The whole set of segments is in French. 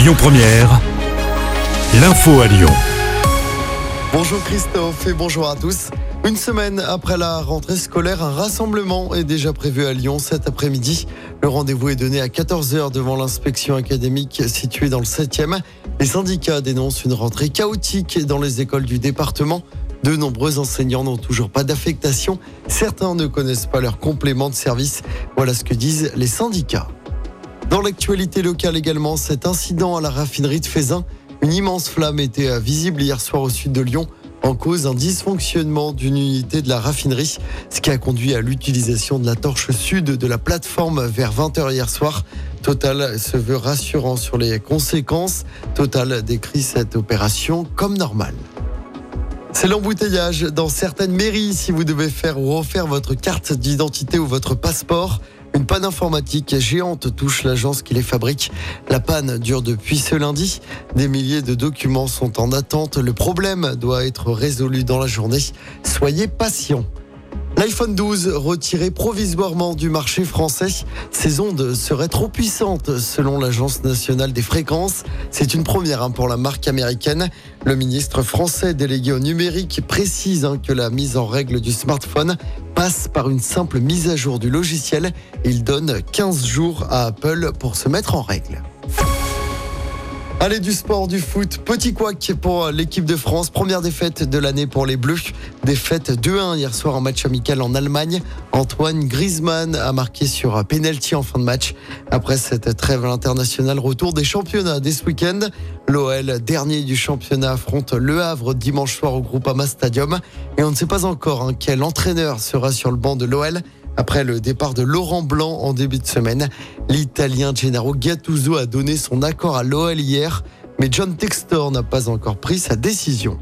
Lyon Première, l'info à Lyon. Bonjour Christophe et bonjour à tous. Une semaine après la rentrée scolaire, un rassemblement est déjà prévu à Lyon cet après-midi. Le rendez-vous est donné à 14h devant l'inspection académique située dans le 7e. Les syndicats dénoncent une rentrée chaotique dans les écoles du département. De nombreux enseignants n'ont toujours pas d'affectation. Certains ne connaissent pas leur complément de service. Voilà ce que disent les syndicats. Dans l'actualité locale également, cet incident à la raffinerie de Fézin. Une immense flamme était visible hier soir au sud de Lyon. En cause, un dysfonctionnement d'une unité de la raffinerie, ce qui a conduit à l'utilisation de la torche sud de la plateforme vers 20h hier soir. Total se veut rassurant sur les conséquences. Total décrit cette opération comme normale. C'est l'embouteillage dans certaines mairies si vous devez faire ou refaire votre carte d'identité ou votre passeport. Une panne informatique géante touche l'agence qui les fabrique. La panne dure depuis ce lundi. Des milliers de documents sont en attente. Le problème doit être résolu dans la journée. Soyez patients. L'iPhone 12 retiré provisoirement du marché français. Ces ondes seraient trop puissantes selon l'Agence nationale des fréquences. C'est une première hein, pour la marque américaine. Le ministre français délégué au numérique précise hein, que la mise en règle du smartphone passe par une simple mise à jour du logiciel. Il donne 15 jours à Apple pour se mettre en règle. Allez, du sport, du foot. Petit couac pour l'équipe de France. Première défaite de l'année pour les Bleus. Défaite 2-1 hier soir en match amical en Allemagne. Antoine Griezmann a marqué sur penalty en fin de match. Après cette trêve internationale, retour des championnats dès ce week-end. L'OL, dernier du championnat, affronte Le Havre dimanche soir au Groupama Stadium. Et on ne sait pas encore hein, quel entraîneur sera sur le banc de l'OL. Après le départ de Laurent Blanc en début de semaine, l'Italien Gennaro Gattuso a donné son accord à l'OL hier, mais John Textor n'a pas encore pris sa décision.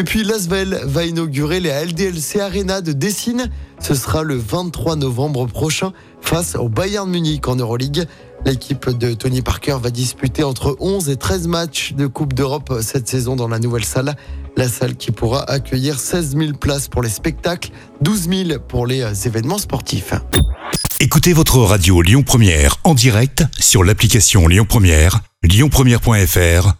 Et puis Lasvel va inaugurer les LDLC Arena de Dessine. Ce sera le 23 novembre prochain face au Bayern Munich en Euroleague. L'équipe de Tony Parker va disputer entre 11 et 13 matchs de Coupe d'Europe cette saison dans la nouvelle salle. La salle qui pourra accueillir 16 000 places pour les spectacles, 12 000 pour les euh, événements sportifs. Écoutez votre radio Lyon Première en direct sur l'application Lyon Première, lyonpremière.fr